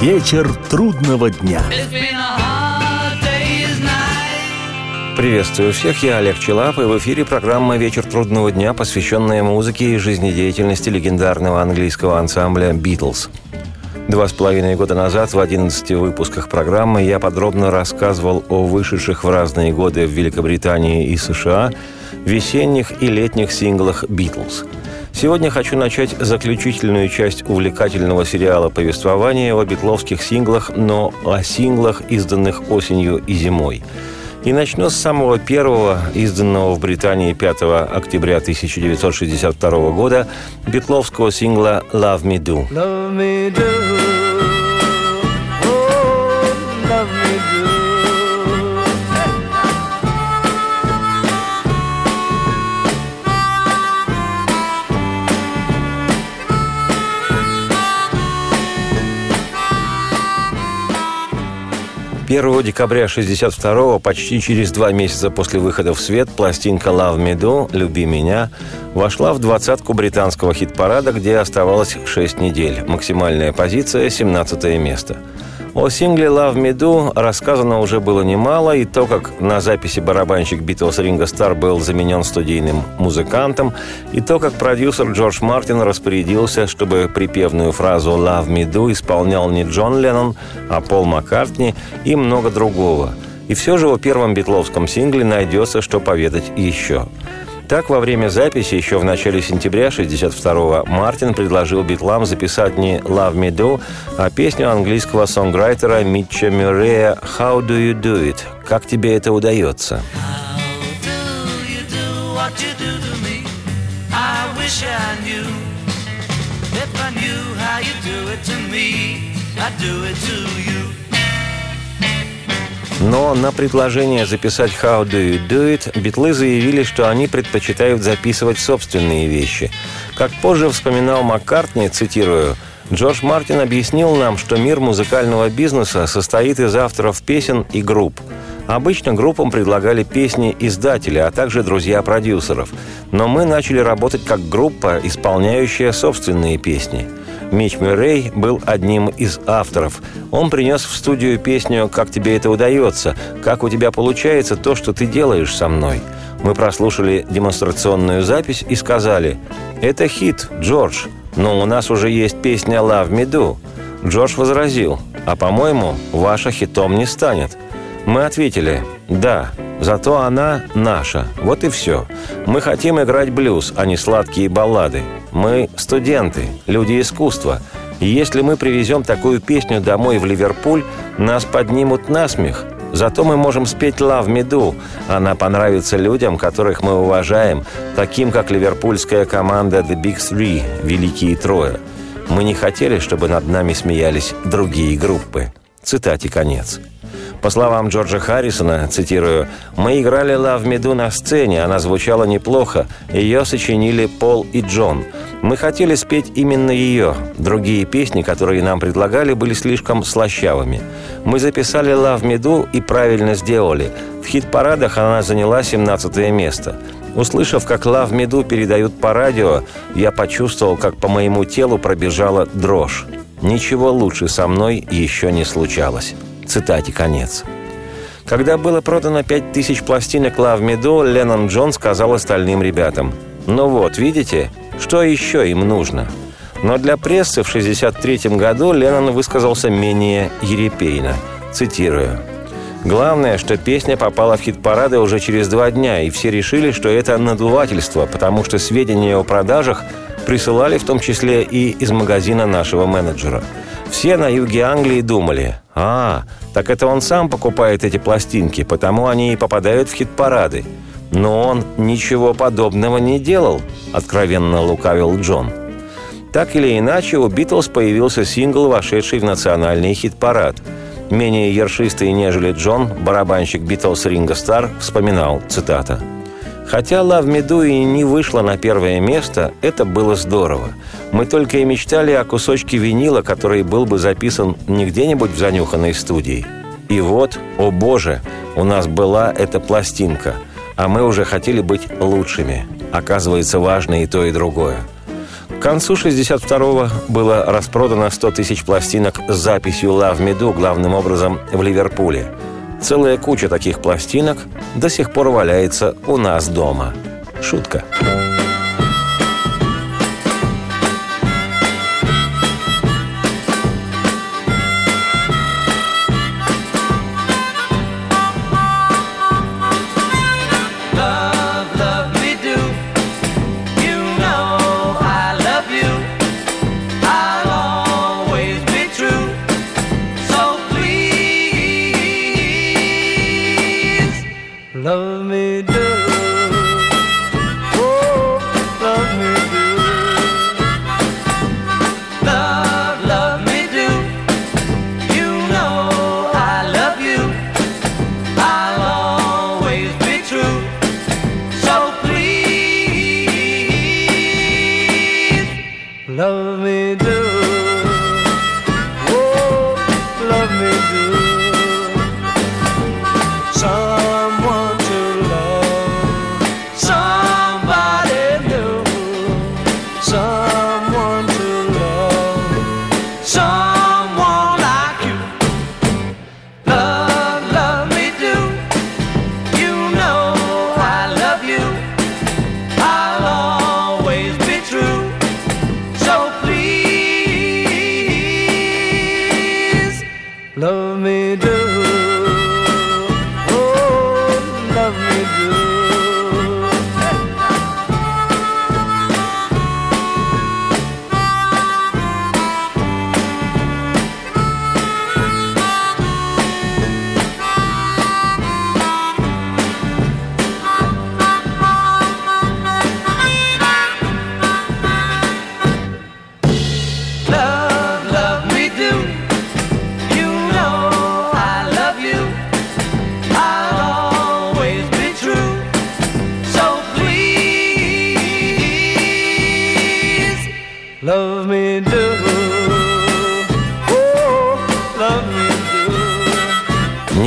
Вечер трудного дня. Приветствую всех, я Олег Челап, и в эфире программа «Вечер трудного дня», посвященная музыке и жизнедеятельности легендарного английского ансамбля «Битлз». Два с половиной года назад в 11 выпусках программы я подробно рассказывал о вышедших в разные годы в Великобритании и США весенних и летних синглах «Битлз». Сегодня хочу начать заключительную часть увлекательного сериала повествования о битловских синглах, но о синглах, изданных осенью и зимой. И начну с самого первого, изданного в Британии 5 октября 1962 года, битловского сингла «Love Me Do». Love me do. 1 декабря 1962 почти через два месяца после выхода в свет, пластинка «Love Me Do» «Люби меня» вошла в двадцатку британского хит-парада, где оставалось 6 недель. Максимальная позиция – 17 место – о сингле «Love Me Do» рассказано уже было немало, и то, как на записи барабанщик Битлз Ринго Стар был заменен студийным музыкантом, и то, как продюсер Джордж Мартин распорядился, чтобы припевную фразу «Love Me Do» исполнял не Джон Леннон, а Пол Маккартни и много другого. И все же о первом битловском сингле найдется, что поведать еще – так, во время записи еще в начале сентября 62-го Мартин предложил Битлам записать не «Love Me Do», а песню английского сонграйтера Митча Мюррея «How Do You Do It?» «Как тебе это удается?» I'd do it to you. Но на предложение записать «How do you do it» битлы заявили, что они предпочитают записывать собственные вещи. Как позже вспоминал Маккартни, цитирую, Джордж Мартин объяснил нам, что мир музыкального бизнеса состоит из авторов песен и групп. Обычно группам предлагали песни издателя, а также друзья продюсеров. Но мы начали работать как группа, исполняющая собственные песни – Мич Мюррей был одним из авторов. Он принес в студию песню «Как тебе это удается?», «Как у тебя получается то, что ты делаешь со мной?». Мы прослушали демонстрационную запись и сказали «Это хит, Джордж, но у нас уже есть песня «Love Me Do». Джордж возразил «А по-моему, ваша хитом не станет». Мы ответили «Да, зато она наша. Вот и все. Мы хотим играть блюз, а не сладкие баллады. Мы студенты, люди искусства. И если мы привезем такую песню домой в Ливерпуль, нас поднимут на смех. Зато мы можем спеть «Love Me Do». Она понравится людям, которых мы уважаем, таким как ливерпульская команда «The Big Three» – «Великие Трое». Мы не хотели, чтобы над нами смеялись другие группы. Цитате конец. По словам Джорджа Харрисона, цитирую, «Мы играли «Love Me Do» на сцене, она звучала неплохо, ее сочинили Пол и Джон. Мы хотели спеть именно ее. Другие песни, которые нам предлагали, были слишком слащавыми. Мы записали «Love Me Do» и правильно сделали. В хит-парадах она заняла 17 место. Услышав, как «Love Me Do» передают по радио, я почувствовал, как по моему телу пробежала дрожь. Ничего лучше со мной еще не случалось. Цитате конец. Когда было продано 5000 пластинок «Love Me Do», Леннон Джон сказал остальным ребятам, «Ну вот, видите, что еще им нужно?» Но для прессы в 1963 году Леннон высказался менее ерепейно. Цитирую. Главное, что песня попала в хит-парады уже через два дня, и все решили, что это надувательство, потому что сведения о продажах присылали в том числе и из магазина нашего менеджера. Все на юге Англии думали, а, так это он сам покупает эти пластинки, потому они и попадают в хит-парады. Но он ничего подобного не делал, откровенно лукавил Джон. Так или иначе, у «Битлз» появился сингл, вошедший в национальный хит-парад. Менее ершистый, нежели Джон, барабанщик «Битлз» Ринго Стар вспоминал, цитата – Хотя «Love Me Do» и не вышла на первое место, это было здорово. Мы только и мечтали о кусочке винила, который был бы записан не где-нибудь в занюханной студии. И вот, о боже, у нас была эта пластинка, а мы уже хотели быть лучшими. Оказывается, важно и то, и другое. К концу 62-го было распродано 100 тысяч пластинок с записью «Love Me Do», главным образом в Ливерпуле. Целая куча таких пластинок до сих пор валяется у нас дома. Шутка. Шутка.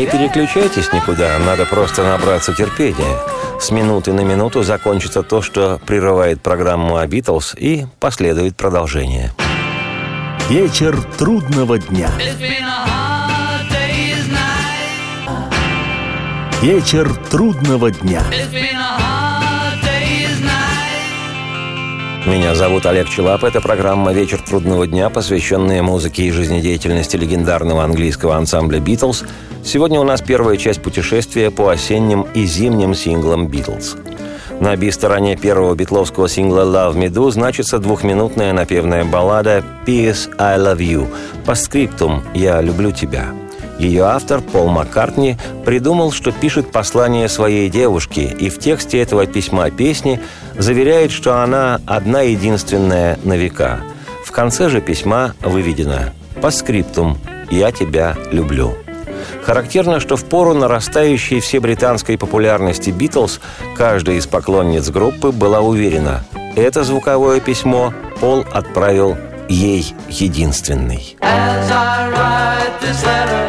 Переключайтесь никуда, надо просто набраться терпения. С минуты на минуту закончится то, что прерывает программу о Битлз, и последует продолжение. Вечер трудного дня. Вечер трудного дня. Меня зовут Олег Челап. Это программа «Вечер трудного дня», посвященная музыке и жизнедеятельности легендарного английского ансамбля «Битлз», Сегодня у нас первая часть путешествия по осенним и зимним синглам «Битлз». На би-стороне первого битловского сингла «Love Me Do» значится двухминутная напевная баллада «P.S. I Love You» по скриптум «Я люблю тебя». Ее автор, Пол Маккартни, придумал, что пишет послание своей девушке, и в тексте этого письма песни заверяет, что она одна единственная на века. В конце же письма выведено «По скриптум «Я тебя люблю». Характерно, что в пору нарастающей всебританской популярности «Битлз» каждая из поклонниц группы была уверена – это звуковое письмо Пол отправил ей единственный. As I write this letter,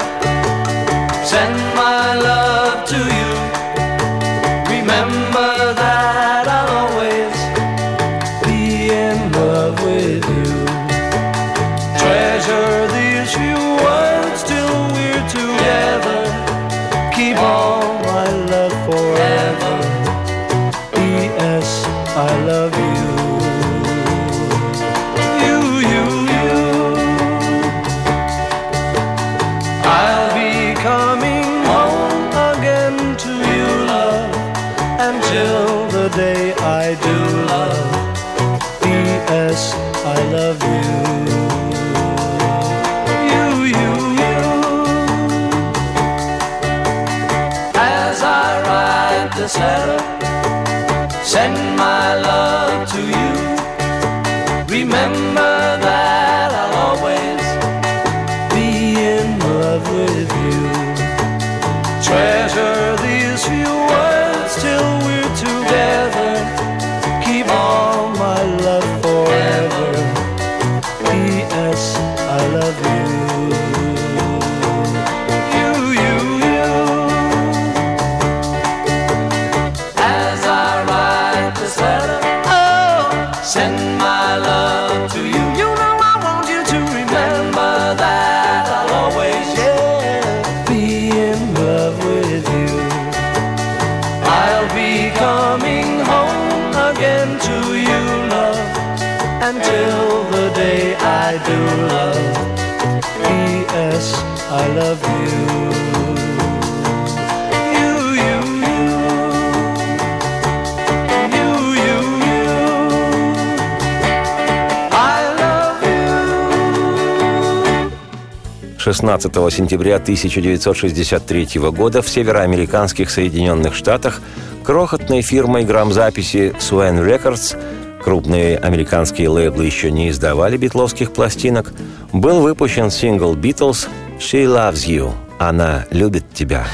16 сентября 1963 года в североамериканских Соединенных Штатах крохотной фирмой грамзаписи Swan Records крупные американские лейблы еще не издавали битловских пластинок, был выпущен сингл «Beatles» «She Loves You» – «Она любит тебя».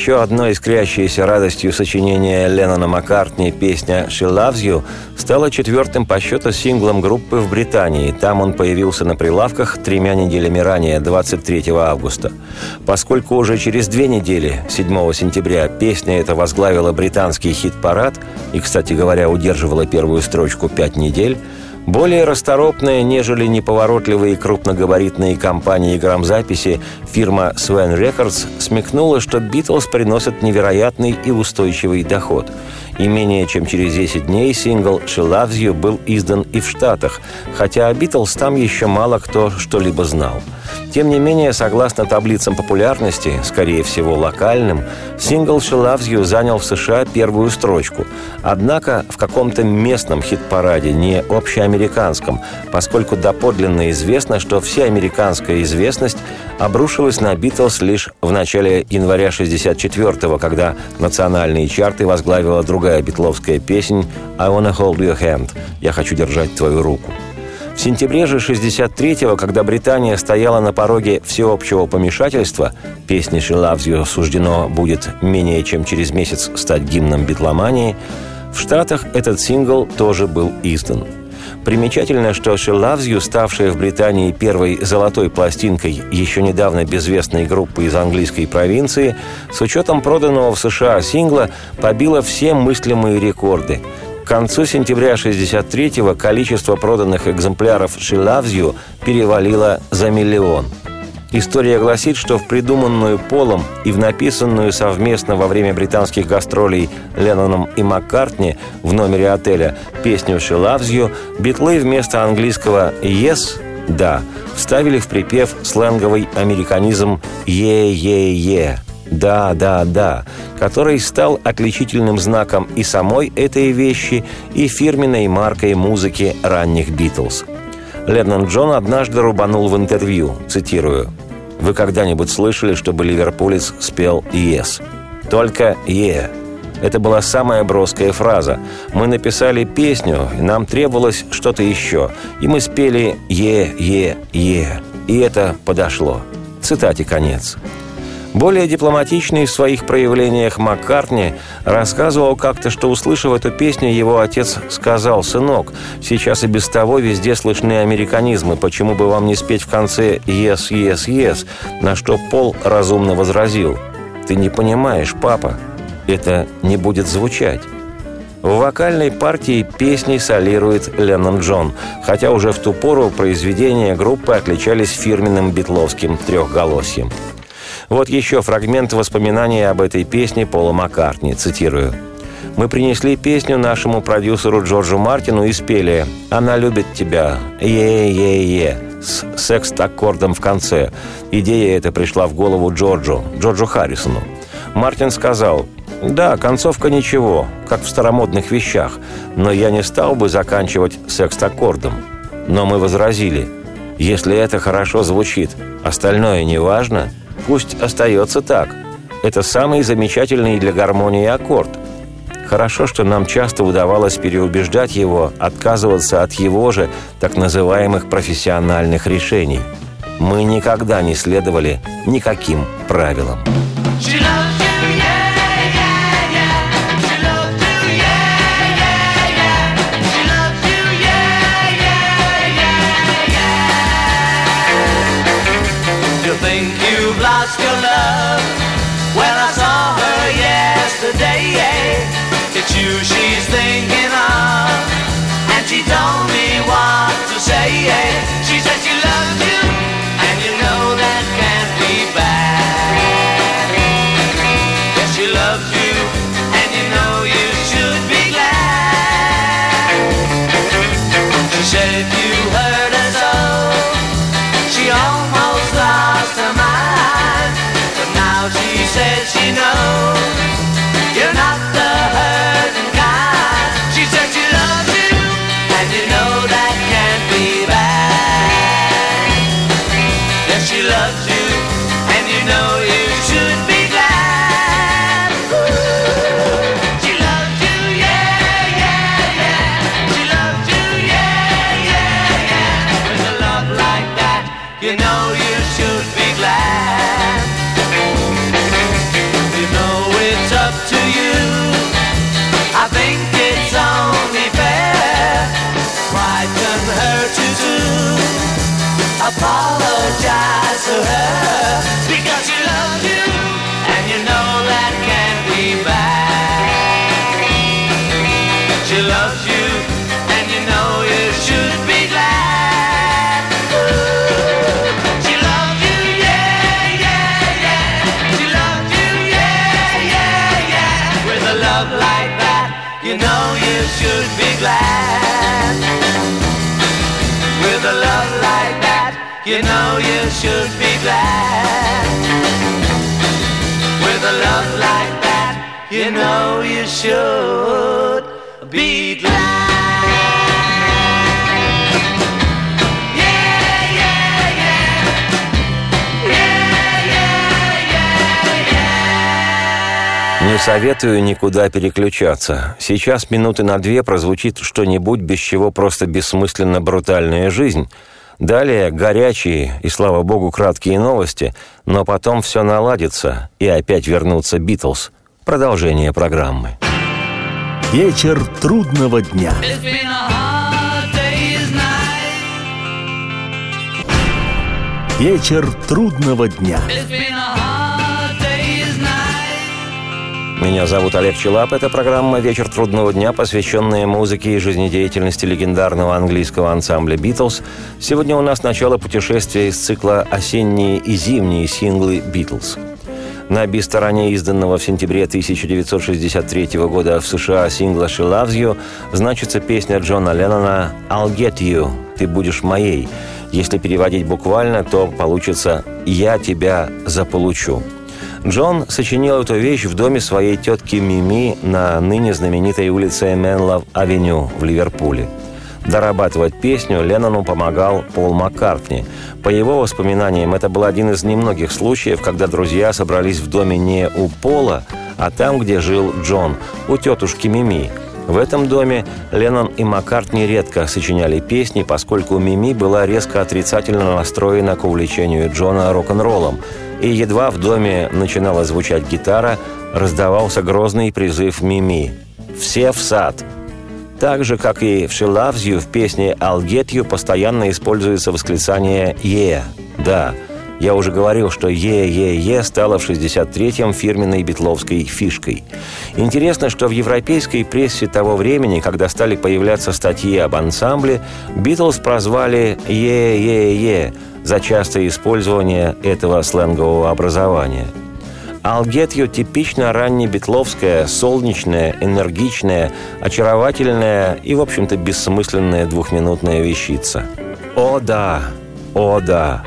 Еще одной искрящейся радостью сочинения Леннона Маккартни песня «She Loves You» стала четвертым по счету синглом группы в Британии. Там он появился на прилавках тремя неделями ранее, 23 августа. Поскольку уже через две недели, 7 сентября, песня эта возглавила британский хит-парад и, кстати говоря, удерживала первую строчку пять недель, более расторопная, нежели неповоротливые крупногабаритные компании грамзаписи, фирма Swan Records смекнула, что «Битлз» приносят невероятный и устойчивый доход. И менее чем через 10 дней сингл «She Loves You» был издан и в Штатах, хотя о «Битлз» там еще мало кто что-либо знал. Тем не менее, согласно таблицам популярности, скорее всего локальным, сингл «She Loves You» занял в США первую строчку. Однако в каком-то местном хит-параде, не общеамериканском, поскольку доподлинно известно, что всеамериканская известность обрушилась на «Битлз» лишь в начале января 64-го, когда национальные чарты возглавила другая битловская песня «I wanna hold your hand» – «Я хочу держать твою руку». В сентябре же 63-го, когда Британия стояла на пороге всеобщего помешательства, песне «She Loves You» суждено будет менее чем через месяц стать гимном битломании, в Штатах этот сингл тоже был издан. Примечательно, что «She Loves You», ставшая в Британии первой золотой пластинкой еще недавно безвестной группы из английской провинции, с учетом проданного в США сингла, побила все мыслимые рекорды – концу сентября 63-го количество проданных экземпляров «She Loves You» перевалило за миллион. История гласит, что в придуманную Полом и в написанную совместно во время британских гастролей Ленноном и Маккартни в номере отеля песню «She Loves You» битлы вместо английского «Yes» – «Да» вставили в припев сленговый американизм «Е-е-е» «Да, да, да», который стал отличительным знаком и самой этой вещи, и фирменной маркой музыки ранних «Битлз». Леннон Джон однажды рубанул в интервью, цитирую, «Вы когда-нибудь слышали, чтобы ливерпулец спел «Yes»?» Только «Yeah». Это была самая броская фраза. Мы написали песню, и нам требовалось что-то еще. И мы спели «Е, е, е». И это подошло. Цитате конец. Более дипломатичный в своих проявлениях Маккартни рассказывал как-то, что, услышав эту песню, его отец сказал, «Сынок, сейчас и без того везде слышны американизмы, почему бы вам не спеть в конце «Yes, yes, yes», на что Пол разумно возразил, «Ты не понимаешь, папа, это не будет звучать». В вокальной партии песни солирует Леннон Джон, хотя уже в ту пору произведения группы отличались фирменным битловским трехголосием. Вот еще фрагмент воспоминаний об этой песне Пола Маккартни, цитирую. «Мы принесли песню нашему продюсеру Джорджу Мартину и спели «Она любит тебя, е-е-е» с секст-аккордом в конце. Идея эта пришла в голову Джорджу, Джорджу Харрисону. Мартин сказал, «Да, концовка ничего, как в старомодных вещах, но я не стал бы заканчивать секст-аккордом». Но мы возразили, «Если это хорошо звучит, остальное не важно, пусть остается так. Это самый замечательный для гармонии аккорд. Хорошо, что нам часто удавалось переубеждать его отказываться от его же так называемых профессиональных решений. Мы никогда не следовали никаким правилам. You know you should be glad. Не советую никуда переключаться. Сейчас минуты на две прозвучит что-нибудь, без чего просто бессмысленно брутальная жизнь. Далее горячие и, слава богу, краткие новости, но потом все наладится и опять вернутся Битлз. Продолжение программы. Вечер трудного дня. Вечер трудного дня. Меня зовут Олег Челап. Это программа «Вечер трудного дня», посвященная музыке и жизнедеятельности легендарного английского ансамбля «Битлз». Сегодня у нас начало путешествия из цикла «Осенние и зимние синглы «Битлз». На би-стороне изданного в сентябре 1963 года в США сингла «She Loves You» значится песня Джона Леннона «I'll get you» – «Ты будешь моей». Если переводить буквально, то получится «Я тебя заполучу». Джон сочинил эту вещь в доме своей тетки Мими на ныне знаменитой улице Менлов-авеню в Ливерпуле. Дорабатывать песню Леннону помогал Пол Маккартни. По его воспоминаниям, это был один из немногих случаев, когда друзья собрались в доме не у Пола, а там, где жил Джон, у тетушки Мими. В этом доме Леннон и Маккартни редко сочиняли песни, поскольку Мими была резко отрицательно настроена к увлечению Джона рок-н-роллом. И едва в доме начинала звучать гитара, раздавался грозный призыв Мими «Все в сад!» Так же, как и в «She Loves You» в песне «I'll Get You» постоянно используется восклицание «Yeah». Да, я уже говорил, что «Yeah-Yeah-Yeah» стало в 63-м фирменной битловской фишкой. Интересно, что в европейской прессе того времени, когда стали появляться статьи об ансамбле, Битлз прозвали «Yeah-Yeah-Yeah» за частое использование этого сленгового образования – I'll Get You типично раннебитловская, солнечная, энергичная, очаровательная и, в общем-то, бессмысленная двухминутная вещица. О да, о да,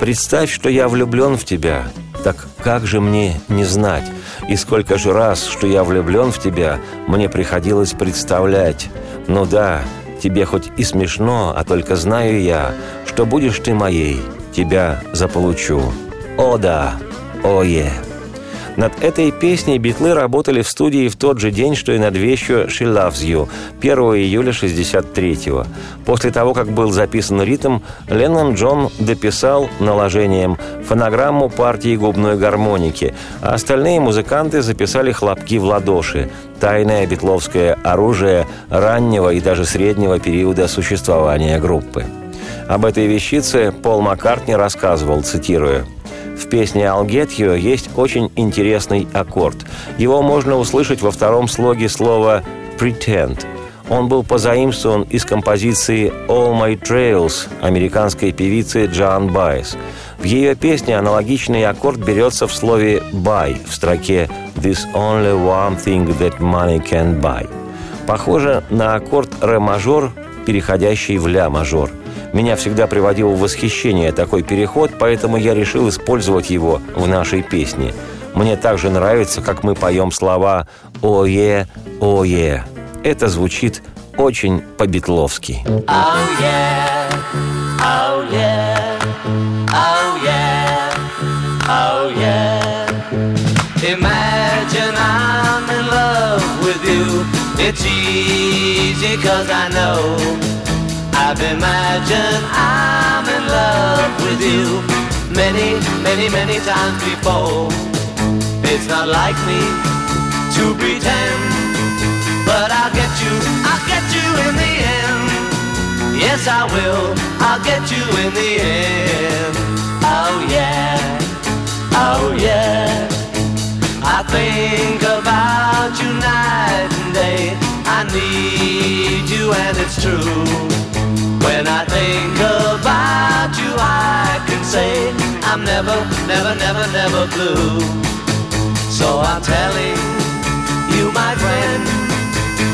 представь, что я влюблен в тебя. Так как же мне не знать? И сколько же раз, что я влюблен в тебя, мне приходилось представлять. Ну да, тебе хоть и смешно, а только знаю я, что будешь ты моей, тебя заполучу. О да, о е. Над этой песней битлы работали в студии в тот же день, что и над вещью «She Loves You» 1 июля 63-го. После того, как был записан ритм, Леннон Джон дописал наложением фонограмму партии губной гармоники, а остальные музыканты записали хлопки в ладоши – тайное битловское оружие раннего и даже среднего периода существования группы. Об этой вещице Пол Маккартни рассказывал, цитируя, в песне «I'll Get You» есть очень интересный аккорд. Его можно услышать во втором слоге слова «pretend». Он был позаимствован из композиции «All My Trails» американской певицы Джоан Байес. В ее песне аналогичный аккорд берется в слове «buy» в строке «This only one thing that money can buy». Похоже на аккорд ре-мажор, переходящий в ля-мажор – меня всегда приводил в восхищение такой переход, поэтому я решил использовать его в нашей песне. Мне также нравится, как мы поем слова «Ое, ое». Это звучит очень по-битловски. Oh yeah, oh yeah, oh yeah, oh yeah. Imagine I'm in love with you. It's easy cause I know. I've imagined I'm in love with you many, many, many times before. It's not like me to pretend, but I'll get you, I'll get you in the end. Yes, I will, I'll get you in the end. Oh yeah, oh yeah. I think about you night and day. I need you and it's true. When I think about you, I can say I'm never, never, never, never blue. So I'm telling you, my friend,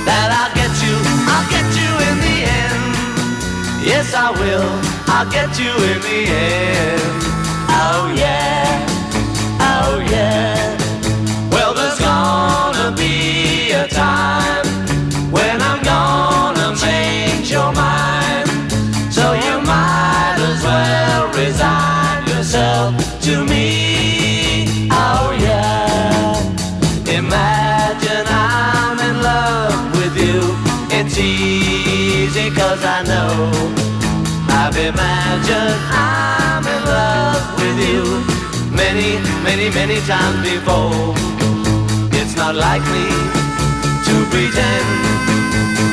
that I'll get you, I'll get you in the end. Yes, I will, I'll get you in the end. Many, many, times before. It's not like me to pretend,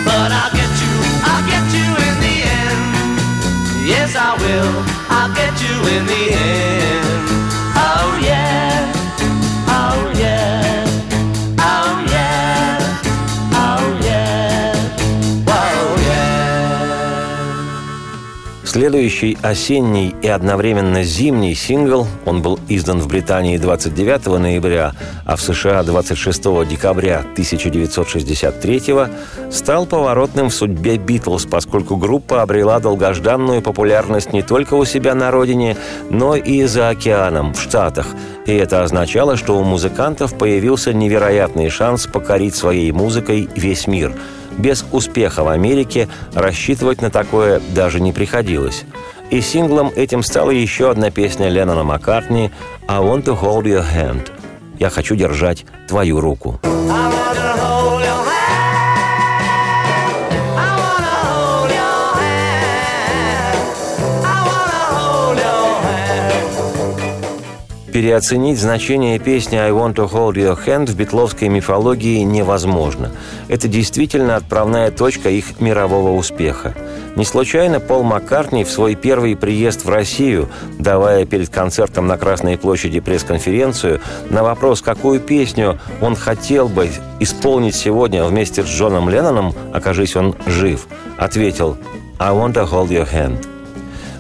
but I'll get you, I'll get you in the end. Yes, I will, I'll get you in the end. Следующий осенний и одновременно зимний сингл, он был издан в Британии 29 ноября, а в США 26 декабря 1963 стал поворотным в судьбе «Битлз», поскольку группа обрела долгожданную популярность не только у себя на родине, но и за океаном, в Штатах. И это означало, что у музыкантов появился невероятный шанс покорить своей музыкой весь мир – без успеха в Америке рассчитывать на такое даже не приходилось. И синглом этим стала еще одна песня Леннона Маккартни «I want to hold your hand» – «Я хочу держать твою руку». Переоценить значение песни «I want to hold your hand» в битловской мифологии невозможно. Это действительно отправная точка их мирового успеха. Не случайно Пол Маккартни в свой первый приезд в Россию, давая перед концертом на Красной площади пресс-конференцию, на вопрос, какую песню он хотел бы исполнить сегодня вместе с Джоном Ленноном, окажись он жив, ответил «I want to hold your hand».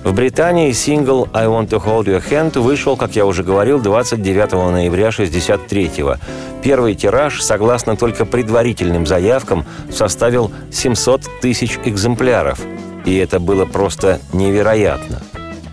В Британии сингл «I Want to Hold Your Hand» вышел, как я уже говорил, 29 ноября 1963-го. Первый тираж, согласно только предварительным заявкам, составил 700 тысяч экземпляров. И это было просто невероятно.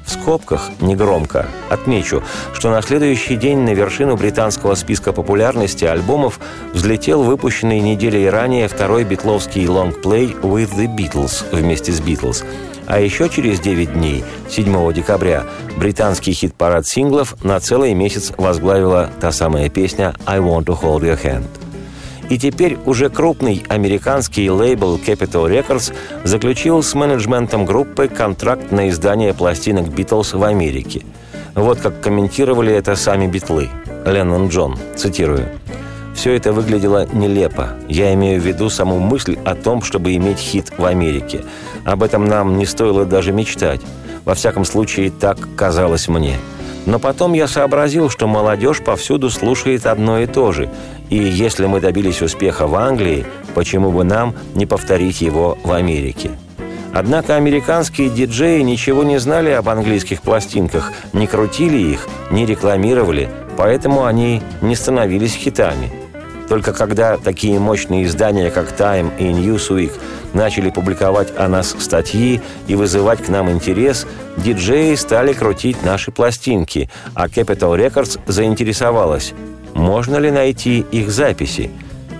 В скобках, негромко, отмечу, что на следующий день на вершину британского списка популярности альбомов взлетел выпущенный неделей ранее второй битловский лонгплей «With the Beatles» вместе с «Битлз». А еще через 9 дней, 7 декабря, британский хит-парад синглов на целый месяц возглавила та самая песня «I want to hold your hand». И теперь уже крупный американский лейбл Capital Records заключил с менеджментом группы контракт на издание пластинок «Битлз» в Америке. Вот как комментировали это сами битлы. Леннон Джон, цитирую. Все это выглядело нелепо. Я имею в виду саму мысль о том, чтобы иметь хит в Америке. Об этом нам не стоило даже мечтать. Во всяком случае, так казалось мне. Но потом я сообразил, что молодежь повсюду слушает одно и то же. И если мы добились успеха в Англии, почему бы нам не повторить его в Америке? Однако американские диджеи ничего не знали об английских пластинках, не крутили их, не рекламировали, поэтому они не становились хитами. Только когда такие мощные издания, как Time и Newsweek, начали публиковать о нас статьи и вызывать к нам интерес, диджеи стали крутить наши пластинки, а Capital Records заинтересовалась, можно ли найти их записи.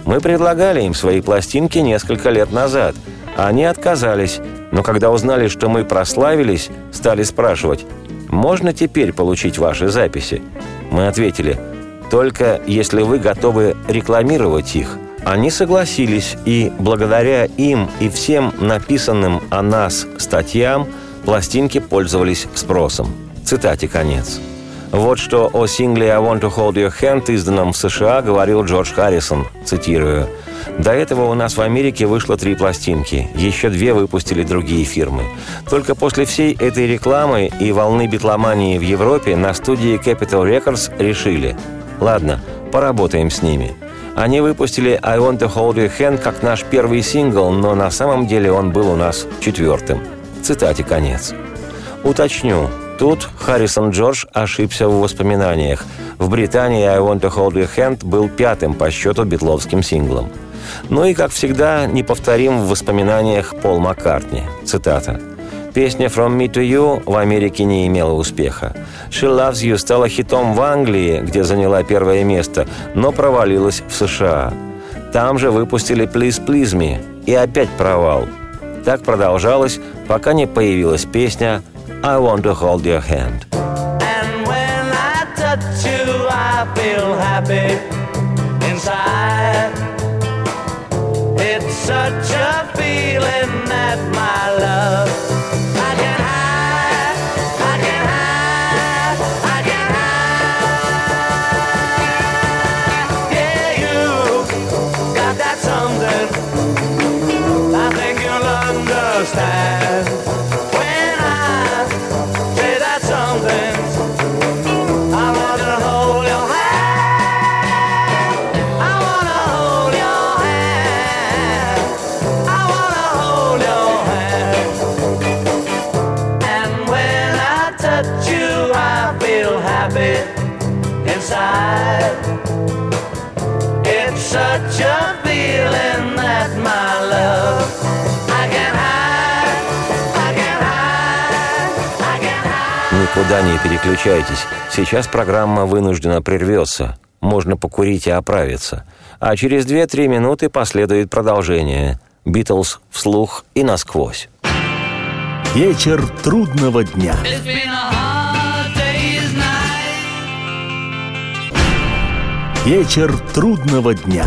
Мы предлагали им свои пластинки несколько лет назад, а они отказались, но когда узнали, что мы прославились, стали спрашивать, можно теперь получить ваши записи? Мы ответили – только если вы готовы рекламировать их. Они согласились, и благодаря им и всем написанным о нас статьям пластинки пользовались спросом. Цитате конец. Вот что о сингле «I want to hold your hand», изданном в США, говорил Джордж Харрисон, цитирую. До этого у нас в Америке вышло три пластинки. Еще две выпустили другие фирмы. Только после всей этой рекламы и волны битломании в Европе на студии Capital Records решили – Ладно, поработаем с ними. Они выпустили «I Want to Hold Your Hand» как наш первый сингл, но на самом деле он был у нас четвертым. Цитате конец. Уточню, тут Харрисон Джордж ошибся в воспоминаниях. В Британии «I Want to Hold Your Hand» был пятым по счету битловским синглом. Ну и, как всегда, не повторим в воспоминаниях Пол Маккартни. Цитата. Песня «From Me to You» в Америке не имела успеха. «She Loves You» стала хитом в Англии, где заняла первое место, но провалилась в США. Там же выпустили «Please Please Me» и опять провал. Так продолжалось, пока не появилась песня «I Want to Hold Your Hand». And when I touch you, I feel happy inside. It's such a feeling such a feeling that my love I can hide. I can hide. I can hide. Никуда не переключайтесь. Сейчас программа вынуждена прервется. Можно покурить и оправиться. А через 2-3 минуты последует продолжение. «Битлз» вслух и насквозь. Вечер трудного дня. It's been a Вечер трудного дня.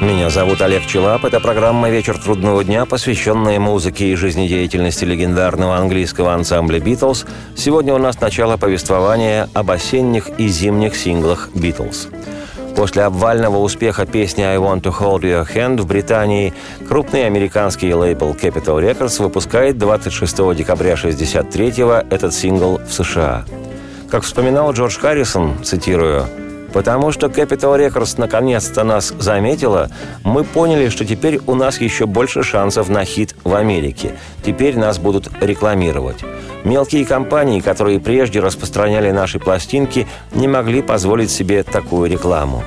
Меня зовут Олег Челап. Это программа «Вечер трудного дня», посвященная музыке и жизнедеятельности легендарного английского ансамбля «Битлз». Сегодня у нас начало повествования об осенних и зимних синглах «Битлз». После обвального успеха песни «I Want to Hold Your Hand» в Британии крупный американский лейбл Capital Records выпускает 26 декабря 1963 этот сингл в США. Как вспоминал Джордж Харрисон, цитирую, «Потому что Capital Records наконец-то нас заметила, мы поняли, что теперь у нас еще больше шансов на хит в Америке. Теперь нас будут рекламировать. Мелкие компании, которые прежде распространяли наши пластинки, не могли позволить себе такую рекламу.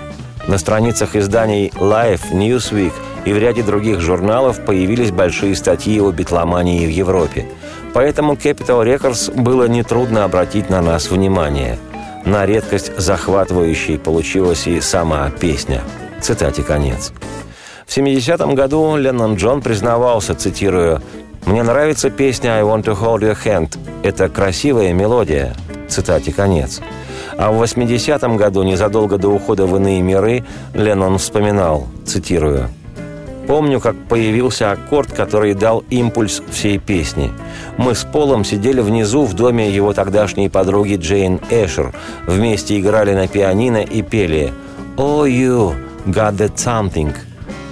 На страницах изданий Life, Newsweek и в ряде других журналов появились большие статьи о битломании в Европе. Поэтому Capital Records было нетрудно обратить на нас внимание. На редкость захватывающей получилась и сама песня. Цитате конец. В 70-м году Леннон Джон признавался, цитирую, «Мне нравится песня «I want to hold your hand». Это красивая мелодия». Цитате конец. А в 80-м году, незадолго до ухода в иные миры, Леннон вспоминал, цитирую, Помню, как появился аккорд, который дал импульс всей песни. Мы с Полом сидели внизу в доме его тогдашней подруги Джейн Эшер. Вместе играли на пианино и пели «Oh, you got that something».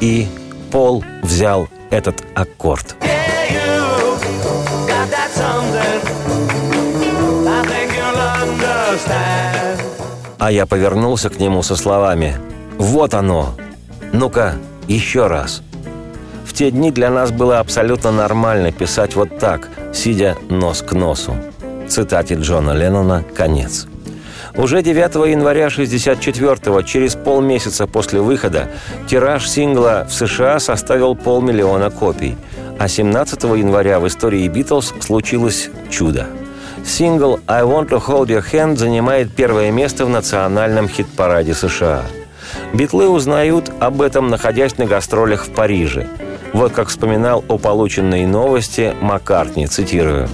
И Пол взял этот аккорд. А я повернулся к нему со словами «Вот оно! Ну-ка, еще раз!» В те дни для нас было абсолютно нормально писать вот так, сидя нос к носу. Цитате Джона Леннона «Конец». Уже 9 января 64-го, через полмесяца после выхода, тираж сингла в США составил полмиллиона копий, а 17 января в истории «Битлз» случилось чудо. Сингл «I Want to Hold Your Hand» занимает первое место в национальном хит-параде США. Битлы узнают об этом, находясь на гастролях в Париже. Вот как вспоминал о полученной новости Маккартни, цитирую.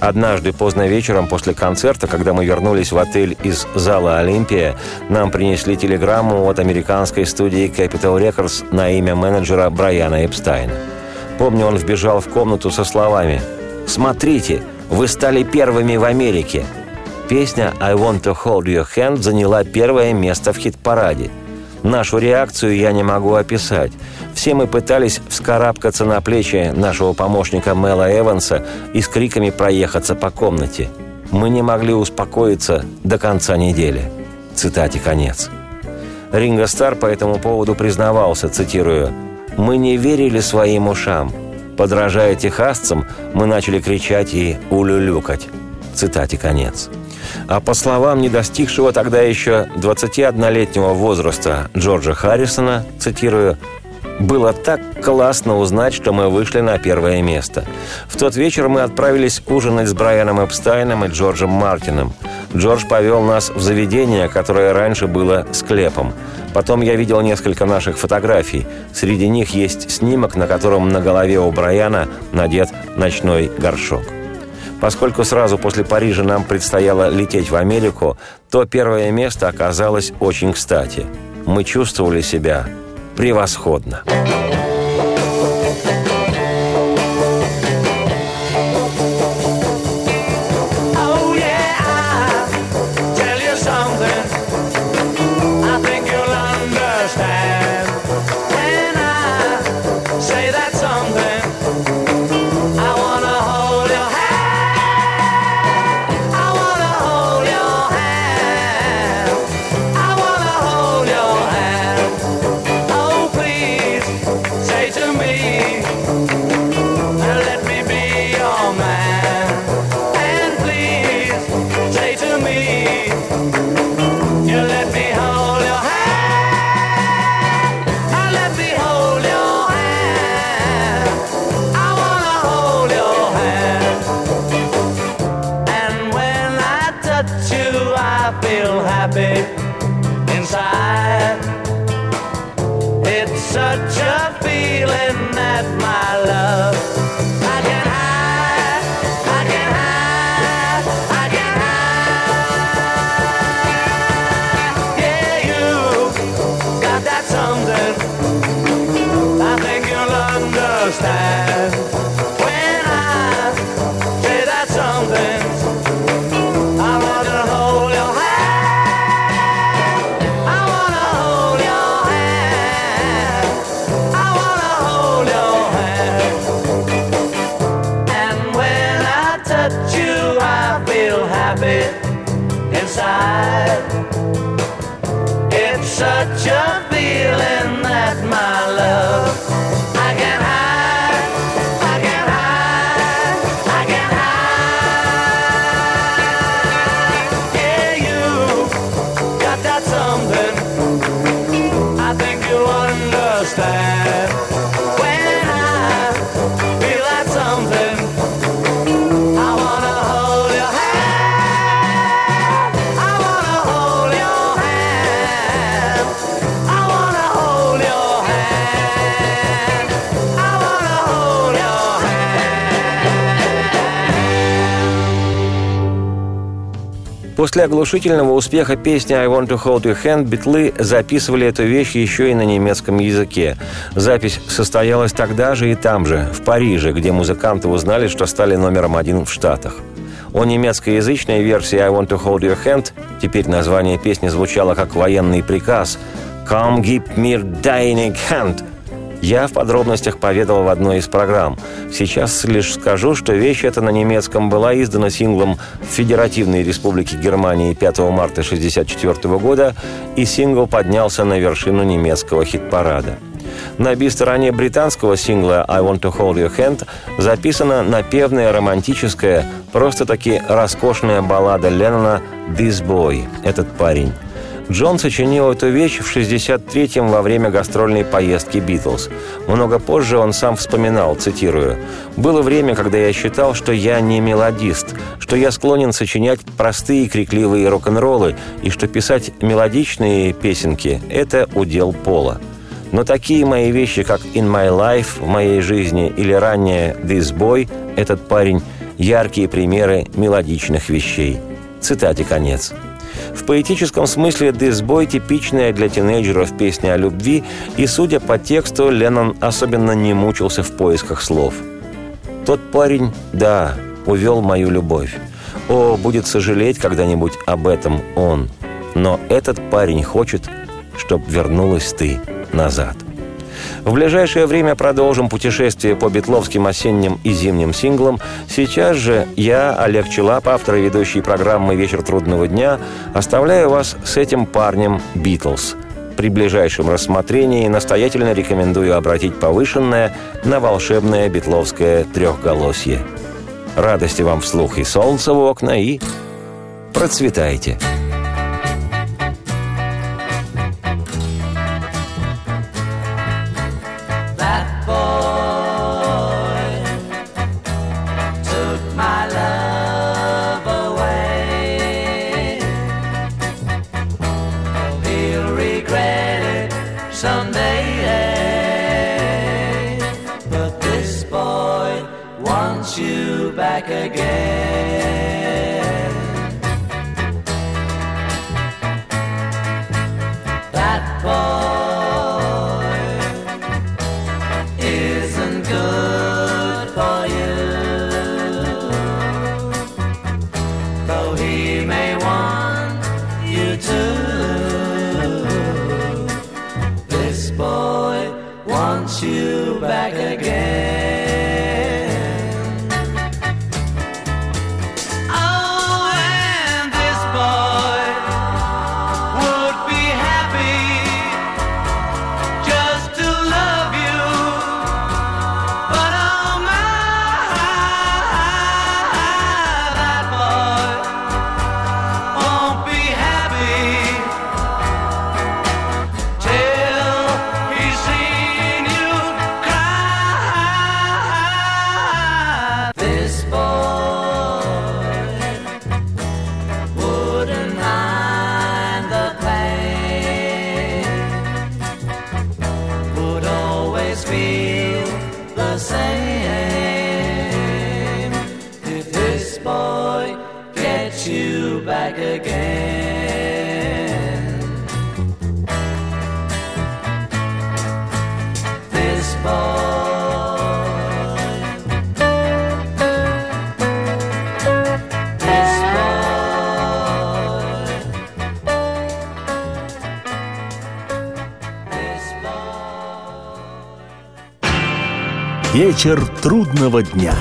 Однажды поздно вечером после концерта, когда мы вернулись в отель из зала «Олимпия», нам принесли телеграмму от американской студии Capital Records на имя менеджера Брайана Эпстайна. Помню, он вбежал в комнату со словами «Смотрите, вы стали первыми в Америке». Песня «I want to hold your hand» заняла первое место в хит-параде. Нашу реакцию я не могу описать. Все мы пытались вскарабкаться на плечи нашего помощника Мэла Эванса и с криками проехаться по комнате. Мы не могли успокоиться до конца недели. Цитате конец. Ринго Стар по этому поводу признавался, цитирую, «Мы не верили своим ушам. Подражая техасцам, мы начали кричать и улюлюкать». Цитате конец. А по словам не достигшего тогда еще 21-летнего возраста Джорджа Харрисона, цитирую, Было так классно узнать, что мы вышли на первое место. В тот вечер мы отправились ужинать с Брайаном Эпстайном и Джорджем Мартином. Джордж повел нас в заведение, которое раньше было склепом. Потом я видел несколько наших фотографий. Среди них есть снимок, на котором на голове у Брайана надет ночной горшок. Поскольку сразу после Парижа нам предстояло лететь в Америку, то первое место оказалось очень кстати. Мы чувствовали себя превосходно. Oh После оглушительного успеха песни «I want to hold your hand» битлы записывали эту вещь еще и на немецком языке. Запись состоялась тогда же и там же, в Париже, где музыканты узнали, что стали номером один в Штатах. О немецкоязычной версии «I want to hold your hand» теперь название песни звучало как военный приказ «Come give me deine hand» я в подробностях поведал в одной из программ. Сейчас лишь скажу, что вещь эта на немецком была издана синглом в Федеративной Республике Германии 5 марта 1964 года, и сингл поднялся на вершину немецкого хит-парада. На би-стороне британского сингла «I want to hold your hand» записана напевная романтическая, просто-таки роскошная баллада Леннона «This boy» – «Этот парень». Джон сочинил эту вещь в 63-м во время гастрольной поездки «Битлз». Много позже он сам вспоминал, цитирую, «Было время, когда я считал, что я не мелодист, что я склонен сочинять простые крикливые рок-н-роллы и что писать мелодичные песенки – это удел пола. Но такие мои вещи, как «In My Life» в моей жизни или ранее «This Boy» – этот парень – яркие примеры мелодичных вещей. Цитате конец. В поэтическом смысле «This Boy» – типичная для тинейджеров песня о любви, и, судя по тексту, Леннон особенно не мучился в поисках слов. «Тот парень, да, увел мою любовь. О, будет сожалеть когда-нибудь об этом он. Но этот парень хочет, чтобы вернулась ты назад». В ближайшее время продолжим путешествие по битловским осенним и зимним синглам. Сейчас же я, Олег Челап, автор и ведущий программы «Вечер трудного дня», оставляю вас с этим парнем «Битлз». При ближайшем рассмотрении настоятельно рекомендую обратить повышенное на волшебное битловское трехголосье. Радости вам вслух и солнца в окна, и процветайте! someday. Трудного дня.